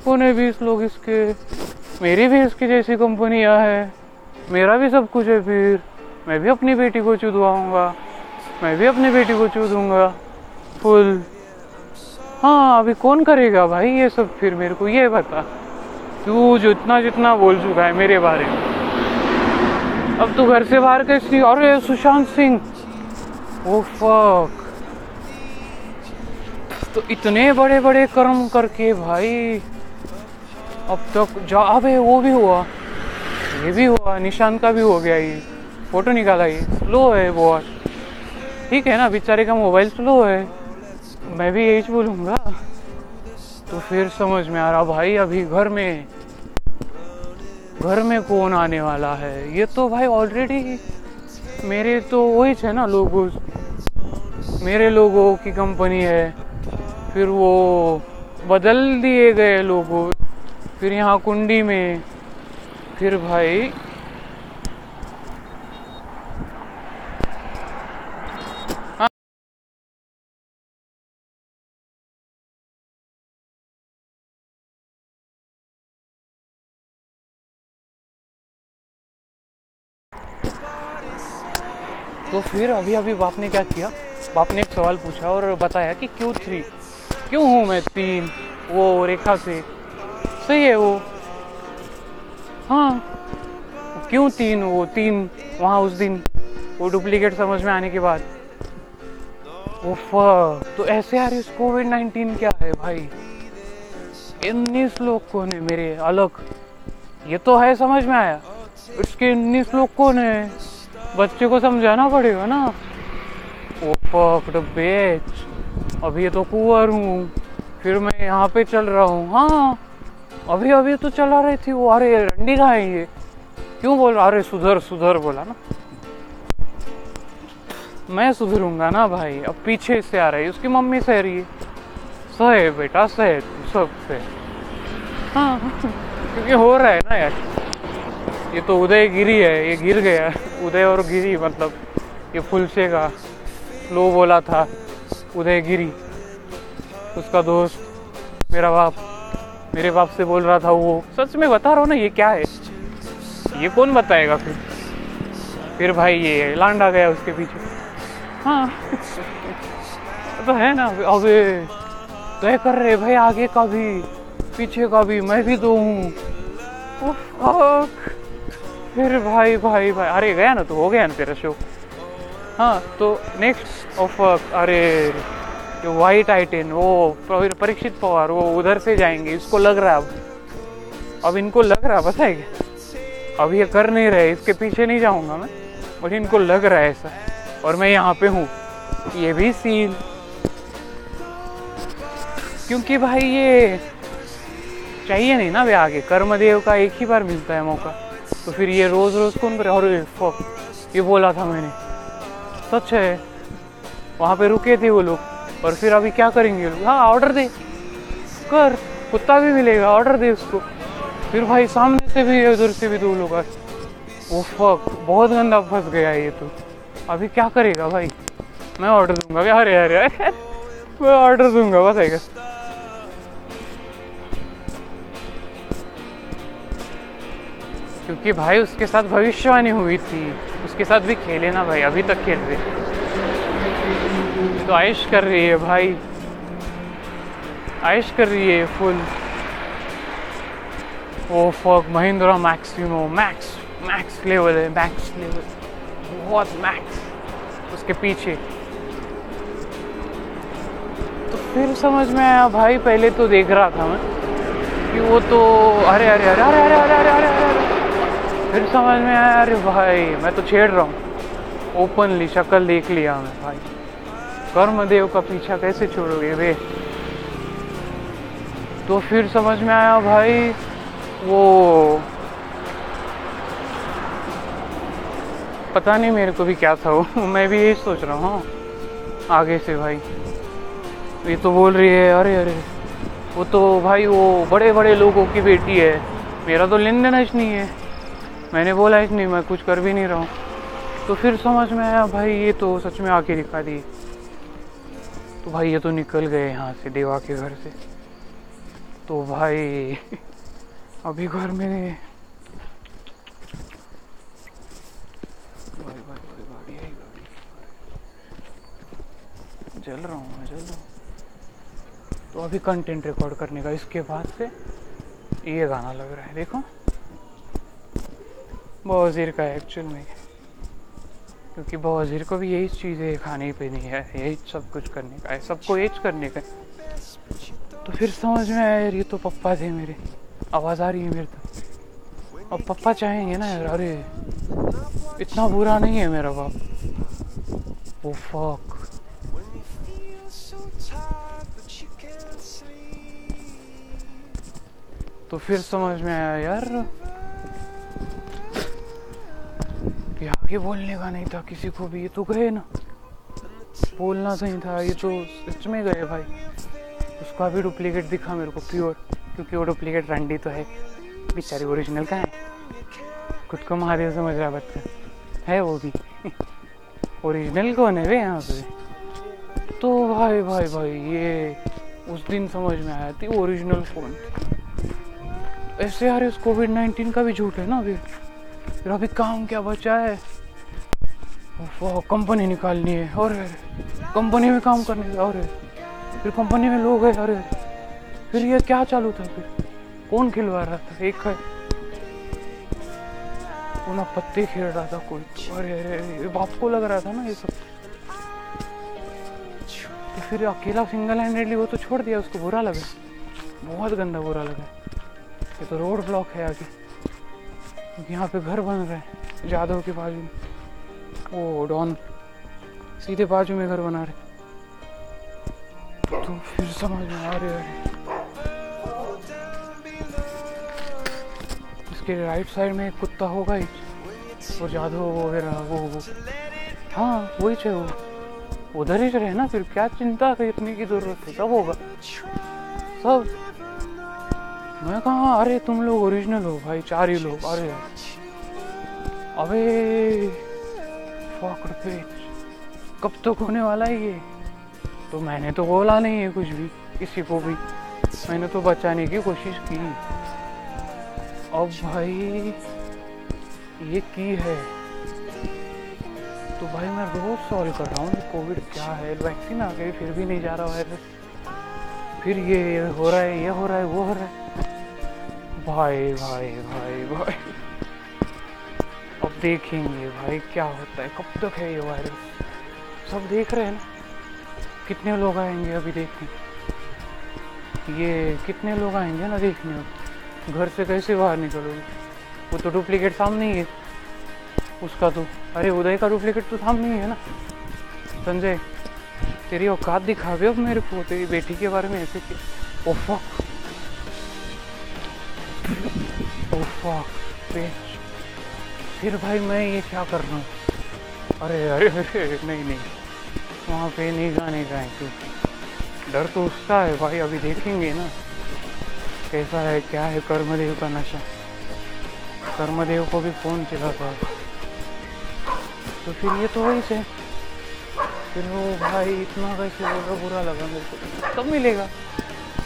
A: है बीस लोग इसके, मेरी भी इसकी जैसी कंपनियाँ है। मेरा भी सब कुछ है फिर। मैं भी अपनी बेटी को चुदवाऊँगा। मैं भी अपनी बेटी को चूदूँगा। फुल। हाँ अभी कौन करेगा भाई ये सब फिर मेरे को ये बता। तू जितना जितना बोल चुका है मेरे बारे में। अब तू घर से बाहर कैसी? अरे, सुशांत सिंह। ओ फक तो इतने बड़े बड़े कर्म करके भाई। अब तक जा, अबे, वो भी हुआ। ये भी हुआ निशान का भी हो गया ये। फ़ोटो निकाला ये। स्लो है बहुत ठीक है ना, बेचारे का मोबाइल स्लो है। मैं भी यही बोलूँगा। तो फिर समझ में आ रहा, भाई, अभी घर में घर में कौन आने वाला है? ये तो भाई ऑलरेडी मेरे तो वही है ना लोगों। मेरे लोगों की कंपनी है। फिर वो बदल दिए गए लोगों। फिर यहाँ कुंडी में। फिर भाई तो फिर अभी अभी बाप ने क्या किया? बाप ने एक सवाल पूछा और बताया कि क्यों थ्री क्यों हूँ मैं तीन? वो रेखा से। सही है वो। हाँ। क्यों तीन? वो तीन, वहाँ उस दिन। वो डुप्लीकेट समझ में आने के बाद। तो ऐसे यार इस कोविड नाइन्टीन क्या है भाई? उन्नीस लोग कौन है मेरे अलग। ये तो है, समझ में आया। इसके उन्नीस लोग कौन है बच्चे को समझाना पड़ेगा ना। ओ फक बेच अभी तो कुंवर हूँ। फिर मैं यहाँ पे चल रहा हूँ। हाँ। अभी अभी तो चला रही थी वो, अरे, रंडी कहाँ है ये? क्यों बोल, अरे, सुधर सुधर बोला ना। मैं सुधरूँगा ना भाई, अब पीछे से आ रही उसकी मम्मी सह रही है। सहे बेटा, सहे सबसे हाँ क्योंकि हो रहा है ना यार। ये तो उदय गिरी है, ये गिर गया। उदय और गिरी मतलब ये फुलसे का लो बोला था, उदय गिरी। उसका दोस्त, मेरा बाप। मेरे बाप से बोल रहा था वो, सच में बता रहा हूँ ना, ये क्या है? ये कौन बताएगा फिर? फिर भाई ये लांडा गया उसके पीछे। हाँ। तो है ना, अबे, तय कर रहे भाई आगे का भी, पीछे का भी, मैं भी दो हूँ। फिर भाई भाई भाई, अरे गया ना तो हो गया ना तेरा शो हाँ तो नेक्स्ट ऑफ़ अरे जो वाइट आइटेन वो परीक्षित पवार, वो उधर से जाएँगे, इसको लग रहा अब। अब इनको लग रहा पता है क्या? अब ये कर नहीं रहे, इसके पीछे नहीं जाऊँगा मैं, मुझे इनको लग रहा है ऐसा। और मैं यहाँ पे हूँ, ये भी सीन क्योंकि भाई ये चाहिए नहीं ना वे आगे, कर्मदेव का एक ही बार मिलता है मौका। तो फिर ये रोज रोज कौन करे? और ये बोला था मैंने। सच है, वहाँ पे रुके थे वो लोग। और फिर अभी क्या करेंगे? हाँ ऑर्डर दे। कर। कुत्ता भी मिलेगा ऑर्डर दे उसको। फिर भाई सामने से भी, उधर से भी दो लोग वो फक बहुत गंदा फंस गया ये तो। अभी क्या करेगा भाई? मैं ऑर्डर दूँगा। अरे अरे अरे मैं ऑर्डर दूँगा, बस है क्योंकि भाई, उसके साथ भविष्यवाणी हुई थी। उसके साथ भी खेले ना भाई, अभी तक खेल रहे। तो आयश कर रही है भाई। आयश कर रही है full. Oh fuck, Mahindra Maximo max max level है, मैक्स लेवल। बहुत मैक्स। उसके पीछे। तो फिर समझ में आया, भाई पहले तो देख रहा था मैं कि वो तो अरे अरे अरे अरे अरे अरे अरे अरे फिर समझ में आया, अरे भाई, मैं तो छेड़ रहा हूँ। ओपनली शक्ल देख लिया मैं, भाई। कर्मदेव का पीछा कैसे छोड़ोगे वे? तो फिर समझ में आया भाई, वो पता नहीं मेरे को भी क्या था, वो मैं भी यही सोच रहा हूँ आगे से भाई। ये तो बोल रही है, अरे अरे, वो तो भाई, वो बड़े बड़े लोगों की बेटी है। मेरा तो लेन देन नहीं है। मैंने बोला ही नहीं, मैं कुछ कर भी नहीं रहा हूँ। तो फिर समझ में आया, भाई, ये तो सच में आके दिखा दी। तो भाई ये तो निकल गए यहाँ से देवा के घर से। तो भाई, अभी घर में जल रहा हूँ मैं, जल रहा हूँ। तो अभी कंटेंट रिकॉर्ड करने का, इसके बाद से ये गाना लग रहा है, देखो। बवजीर का है एक्चुअल में। क्योंकि बवजीर को भी यही चीज़ें खाने पीनी है, यही सब कुछ करने का है, सबको यही करने का तो फिर समझ में आया यार, ये तो पप्पा थे मेरे। आवाज़ आ रही है मेरे तो अब पप्पा चाहेंगे ना यार, अरे, इतना बुरा नहीं है मेरा बाप। ओ फक तो फिर समझ में आया यार आगे बोलने का नहीं था किसी को भी, ये तो गए ना। बोलना सही था, ये तो सच में गए भाई। उसका भी डुप्लीकेट दिखा मेरे को प्योर क्योंकि वो डुप्लीकेट रंडी तो है। बेचारी ओरिजिनल का है? खुद को महादेव समझ रहा बच्चा। है वो भी। ओरिजिनल कौन है वे यहाँ पे? तो भाई भाई भाई, ये उस दिन समझ में आया थी ओरिजिनल कौन ऐसे यार इस कोविड नाइन्टीन का भी झूठ है ना अभी? फिर अभी काम क्या बचा है? कंपनी निकालनी है, और कंपनी में काम करने का और फिर कंपनी में लोग हैं अरे फिर ये क्या चालू था फिर? कौन खिलवा रहा था? एक है। वो ना पत्ते खेल रहा था कोई? अरे अरे बाप को लग रहा था ना ये सब। तो फिर अकेला सिंगल हैंडेडली वो तो छोड़ दिया, उसको बुरा लगा। बहुत गंदा बुरा लगा। ये तो रोड ब्लॉक है आगे। यहाँ पे घर बन रहे हैं जादव के बाजू में। ओ, डॉन, सीधे बाजू में घर बना रहे। तो फिर समझ में आ रहे इसके राइट साइड में एक कुत्ता होगा ही। वो जादव वगैरह वो वो हाँ वही चाहिए वो। उधर ही रहे ना फिर, क्या चिंता करने की ज़रूरत है? सब होगा। सब। मैं कहा? अरे, तुम लोग ओरिजिनल हो भाई, चार ही लोग। अरे। अबे। कब तक होने वाला है ये? तो मैंने तो बोला नहीं है कुछ भी, किसी को भी। मैंने तो बचाने की कोशिश की। अब भाई, ये की है? तो भाई मैं रोज सॉल्व कर रहा हूँ कोविड क्या है? वैक्सीन आ गई, फिर भी नहीं जा रहा वायरस फिर ये हो रहा है, ये हो रहा है, वो हो रहा है। भाई भाई भाई भाई। अब देखेंगे भाई, क्या होता है? कब तक है ये वायरस सब देख रहे हैं ना? कितने लोग आएँगे अभी देखने? ये कितने लोग आएँगे ना देखने घर से कैसे बाहर निकलोगे? वो तो डुप्लीकेट सामने ही है। उसका तो अरे उदय का डुप्लीकेट तो सामने ही है ना? संजय, तेरी औकात दिखा भी अब मेरे को, तेरी बेटी के बारे में ऐसे ओफा फक ओ फक फिर भाई मैं ये क्या कर रहा हूँ? अरे अरे अरे, नहीं नहीं। वहाँ पे नहीं जाने का है क्योंकि डर तो उसका है भाई, अभी देखेंगे ना। कैसा है, क्या है, कर्मदेव का नशा। कर्मदेव को भी फ़ोन चला था। तो फिर ये तो वही से। फिर वो भाई इतना कैसे बोल, बुरा लगा मेरे को। सब मिलेगा?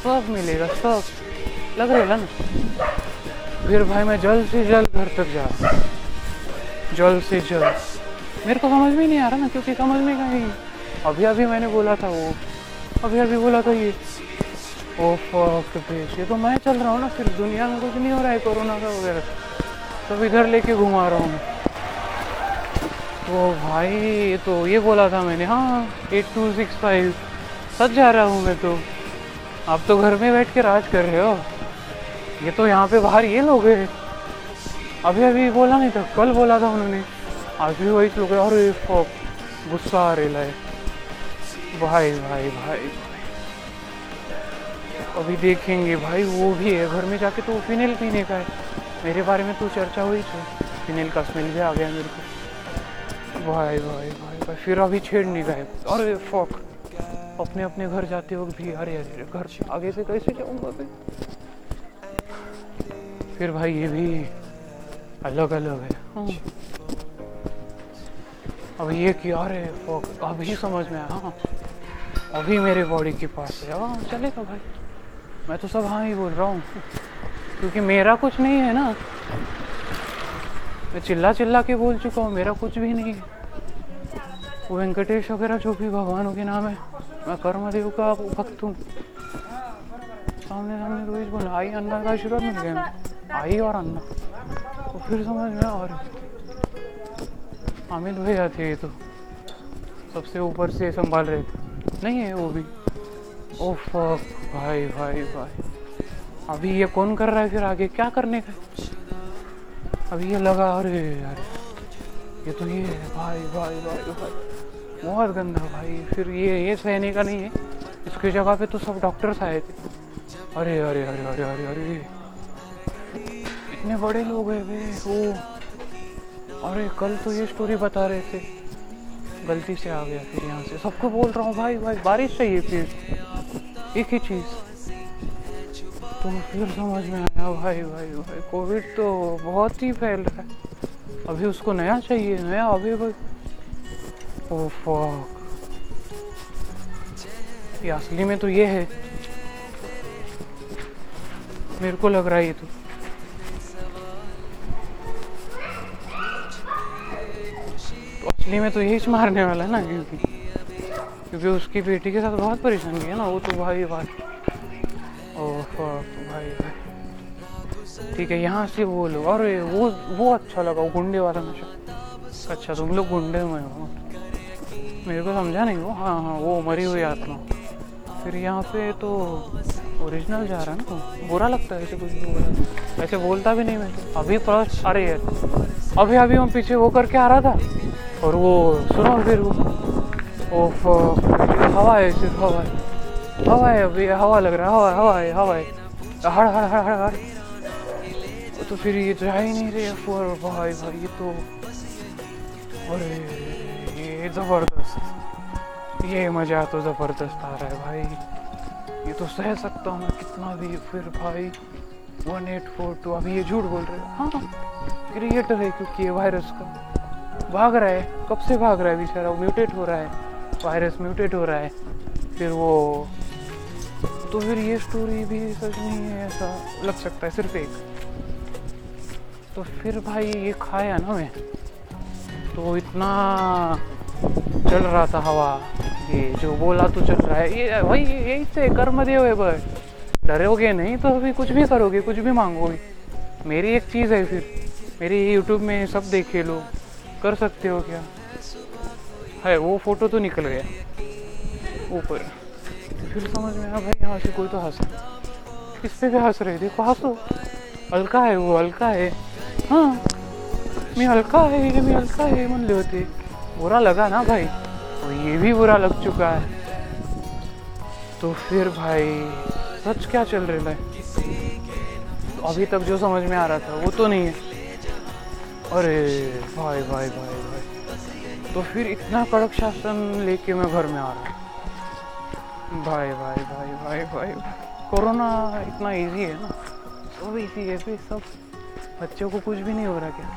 A: सब मिलेगा? सब लग रहेगा ना? फिर भाई मैं जल्द से जल्द घर तक जा। जल्द से जल्द। मेरे को समझ में नहीं आ रहा ना क्योंकि समझ में का नहीं अभी अभी मैंने बोला था वो। अभी अभी बोला था ये। ओ फक ये तो मैं चल रहा हूँ ना सिर्फ़ दुनिया में कुछ नहीं हो रहा है कोरोना का वगैरह। सब इधर लेके घुमा रहा हूँ मैं। तो भाई ये तो ये बोला था मैंने। हाँ एट टू सिक्स फाइव सच जा रहा हूँ मैं तो। आप तो घर में बैठ के राज कर रहे हो। ये तो यहाँ पे बाहर ये लोग हैं। अभी अभी बोला नहीं था, कल बोला था उन्होंने। आज भी वही लोग हैं अरे गुस्सा आ रहा है। भाई भाई भाई अभी देखेंगे, भाई, वो भी है, घर में जाके तो फिनेल पीने का है। मेरे बारे में तो चर्चा हुई थी। फिनेल का स्मेल भी आ गया मेरे को। भाई भाई भाई भाई, फिर अभी छेड़ने का है। अरे फक अपने अपने घर जाते वक्त भी, अरे अरे, घर आगे से कैसे जाऊँगा फिर भाई, ये भी अलग अलग है। अब ये कि अरे फक अभी समझ में आया। हाँ। अभी मेरे बॉडी के पास है। हाँ चलेगा भाई। मैं तो सब हाँ ही बोल रहा हूँ। क्योंकि मेरा कुछ नहीं है ना। मैं चिल्ला चिल्ला के बोल चुका हूँ मेरा कुछ भी नहीं है। वो वेंकटेश वगैरह जो भी भगवानों के नाम है मैं कर्मदेव का भक्त हूँ। सामने सामने रोज बोला आई अन्ना का आशीर्वाद मिल गया। आई और अन्ना। तो फिर समझ में और अमित भैया थे तो। सबसे ऊपर से संभाल रहे थे। नहीं है वो भी। ओ फक भाई भाई भाई। अभी ये कौन कर रहा है फिर आगे? क्या करने का अभी ये लगा अरे अरे ये तो ये है, भाई भाई भाई भाई। बहुत गंदा भाई। फिर ये ये सहने का नहीं है। इसकी जगह पे तो सब डॉक्टर्स आए थे। अरे अरे अरे अरे अरे अरे अरे अरे। इतने बड़े लोग हैं वे। वो अरे, कल तो ये स्टोरी बता रहे थे। गलती से आ गया फिर यहाँ से। सबको बोल रहा हूँ, भाई भाई, बारिश चाहिए फिर। एक ही चीज़। तो फिर समझ में आया, भाई भाई भाई कोविड तो बहुत ही फैल रहा है। अभी उसको नया चाहिए, नया अभी भाई ओ ये असली में तो ये है। मेरे को लग रहा है ये तो तो असली में तो यही मारने वाला है ना, क्योंकि क्योंकि उसकी बेटी के साथ बहुत परेशानी है ना, वो तो भाई भाई। ओह, भाई भाई। ठीक है, यहाँ से वो लोग, अरे, वो वो अच्छा लगा, वो गुंडे वाला नशा। अच्छा तुम लोग गुंडे में हो। मेरे को समझा नहीं वो? हाँ हाँ वो मरी हुई आत्मा। फिर यहाँ पे तो ओरिजिनल जा रहा है ना बुरा लगता है ऐसे कुछ भी बुरा ऐसे बोलता भी नहीं मैं तो। अभी फ़र्स्ट, अरे यार अभी अभी मैं पीछे वो करके आ रहा था। और वो सुनो फिर वो। ओफ हवा है सिर्फ़ हवा है। हवा है अभी, हवा लग रहा है, हवा हवा है हवा है। हड़ हड़ हड़ हड़ हड़। तो फिर ये जा ही नहीं रहे और भाई भाई, ये तो अरे, ये ज़बरदस्त। ये मज़ा तो ज़बरदस्त आ रहा है भाई। ये तो सह सकता हूँ मैं कितना भी, फिर भाई। वन एट फोर टू, अभी ये झूठ बोल रहे हाँ। क्रिएटर है क्योंकि ये वायरस का। भाग रहा है। कब से भाग रहा है बेचारा? वो म्यूटेट हो रहा है। वायरस म्यूटेट हो रहा है। फिर वो तो फिर ये स्टोरी भी सच नहीं है ऐसा। लग सकता है सिर्फ़ एक। तो फिर भाई ये खाया ना मैं। तो इतना चल रहा था हवा। ये जो बोला तो चल रहा है। ये भाई यही से कर्म देव है बस। डरोगे नहीं तो अभी कुछ भी करोगे, कुछ भी मांगोगे। मेरी एक चीज़ है फिर। मेरी यूट्यूब में सब देखे लो कर सकते हो क्या? है, वो फ़ोटो तो निकल गया। ऊपर। फिर समझ में आया, भाई, यहाँ से कोई तो हंस किस पे भी हंस रहे देखो, हंसो। हल्का है वो, हल्का है। हाँ। मैं हल्का है मैं हल्का है, मन ले होते बुरा लगा ना, भाई। तो ये भी बुरा लग चुका है। तो फिर भाई, सच क्या चल रहा है तो अभी तक जो समझ में आ रहा था, वो तो नहीं है। अरे, भाई भाई भाई भाई। तो फिर इतना कड़क शासन लेके मैं घर में आ रहा हूँ। भाई भाई भाई भाई भाई कोरोना इतना इजी है ना? सब इजी है फिर सब। बच्चों को कुछ भी नहीं हो रहा क्या?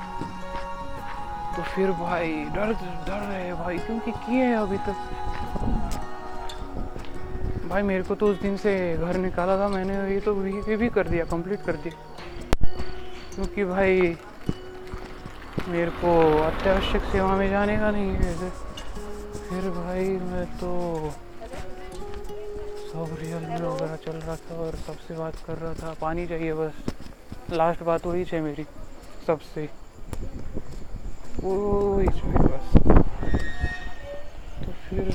A: तो फिर भाई, डर डर रहे भाई, क्योंकि किए हैं अभी तक? भाई, मेरे को तो उस दिन से घर निकाला था मैंने, ये तो ये भी कर दिया कंप्लीट कर दिया। क्योंकि भाई मेरे को अत्यावश्यक सेवा में जाने का नहीं है फिर भाई मैं तो सब रियल में वगैरह चल रहा था और सबसे बात कर रहा था, पानी चाहिए बस। लास्ट बात वही है मेरी, सबसे। वही चाहिए बस। तो फिर